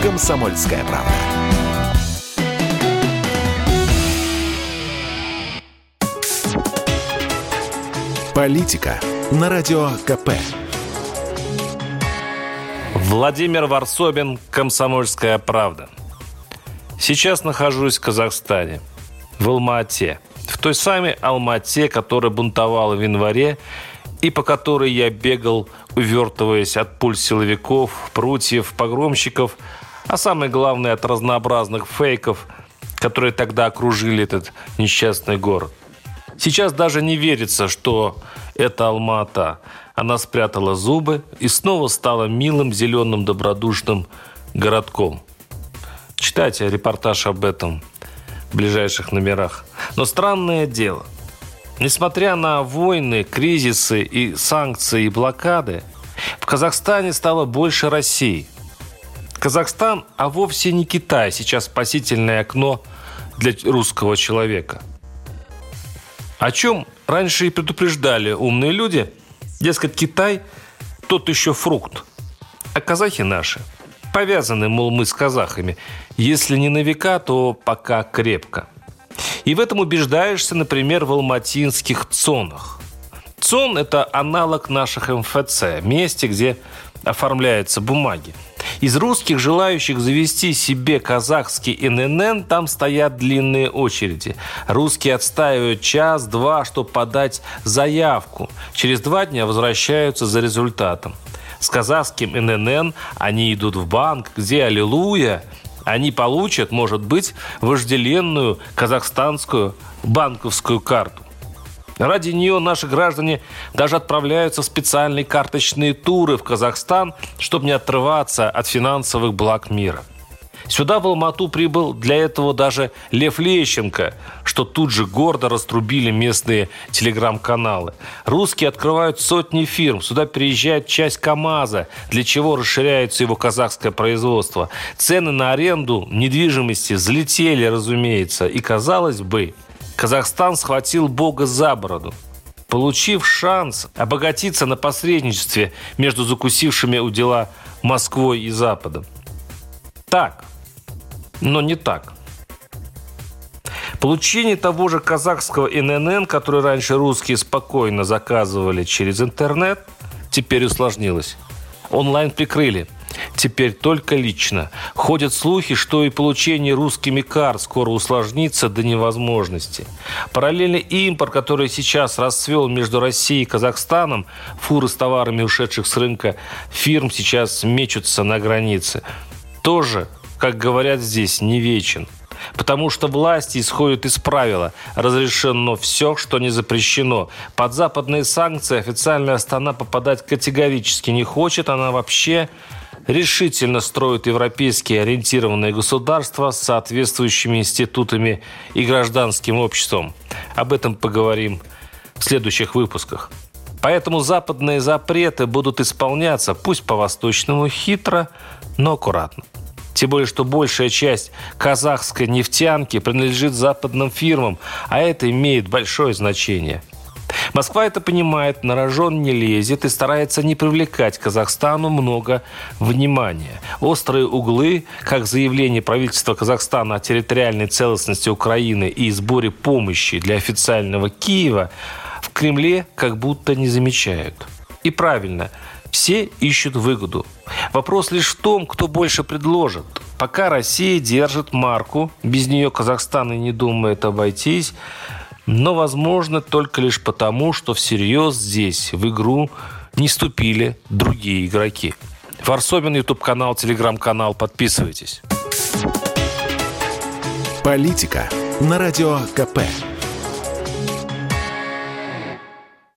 «Комсомольская правда». Политика на Радио КП. Владимир Варсобин, «Комсомольская правда». Сейчас нахожусь в Казахстане, в Алма-Ате. В той самой Алма-Ате, которая бунтовала в январе и по которой я бегал, увертываясь от пуль силовиков, прутьев, погромщиков, а самое главное от разнообразных фейков, которые тогда окружили этот несчастный город. Сейчас даже не верится, что это Алма-Ата. Она спрятала зубы и снова стала милым, зеленым, добродушным городком. Читайте репортаж об этом в ближайших номерах. Но странное дело – Несмотря на войны, кризисы и санкции и блокады, в Казахстане стало больше России. Казахстан, а вовсе не Китай, сейчас спасительное окно для русского человека. О чем раньше и предупреждали умные люди. Дескать, Китай – тот еще фрукт. А казахи наши повязаны, мол, мы с казахами. Если не на века, то пока крепко – и в этом убеждаешься, например, в алматинских ЦОНах. ЦОН – это аналог наших МФЦ, месте, где оформляются бумаги. Из русских, желающих завести себе казахский ННН, там стоят длинные очереди. Русские отстаивают час-два, чтобы подать заявку. Через два дня возвращаются за результатом. С казахским ННН они идут в банк, где аллилуйя, они получат, может быть, вожделенную казахстанскую банковскую карту. Ради нее наши граждане даже отправляются в специальные карточные туры в Казахстан, чтобы не отрываться от финансовых благ мира – Сюда, в Алмату, прибыл для этого даже Лев Лещенко, что тут же гордо раструбили местные телеграм-каналы. Русские открывают сотни фирм. Сюда приезжает часть КАМАЗа, для чего расширяется его казахское производство. Цены на аренду недвижимости взлетели, разумеется. И, казалось бы, Казахстан схватил Бога за бороду получив шанс обогатиться на посредничестве между закусившими у дела Москвой и Западом. Так, но не так. Получение того же казахского ИНН, который раньше русские спокойно заказывали через интернет, теперь усложнилось. Онлайн прикрыли. Теперь только лично. Ходят слухи, что и получение русскими карт скоро усложнится до невозможности. Параллельный импорт, который сейчас расцвел между Россией и Казахстаном, фуры с товарами, ушедших с рынка фирм, сейчас мечутся на границе. Тоже как говорят здесь, не вечен. Потому что власти исходят из правила «разрешено все, что не запрещено». Под западные санкции официальная Астана попадать категорически не хочет. Она вообще решительно строит европейские ориентированные государства с соответствующими институтами и гражданским обществом. Об этом поговорим в следующих выпусках. Поэтому западные запреты будут исполняться, пусть по-восточному хитро, но аккуратно. Тем более, что большая часть казахской нефтянки принадлежит западным фирмам, а это имеет большое значение. Москва это понимает, на рожон не лезет и старается не привлекать Казахстану много внимания. Острые углы, как заявление правительства Казахстана о территориальной целостности Украины и сборе помощи для официального Киева, в Кремле как будто не замечают. И правильно – все ищут выгоду. Вопрос лишь в том, кто больше предложит. Пока Россия держит марку, без нее Казахстан и не думает обойтись, но, возможно, только лишь потому, что всерьез здесь, в игру, не ступили другие игроки. Варсобин, YouTube-канал, Телеграм-канал. Подписывайтесь. Политика на Радио КП.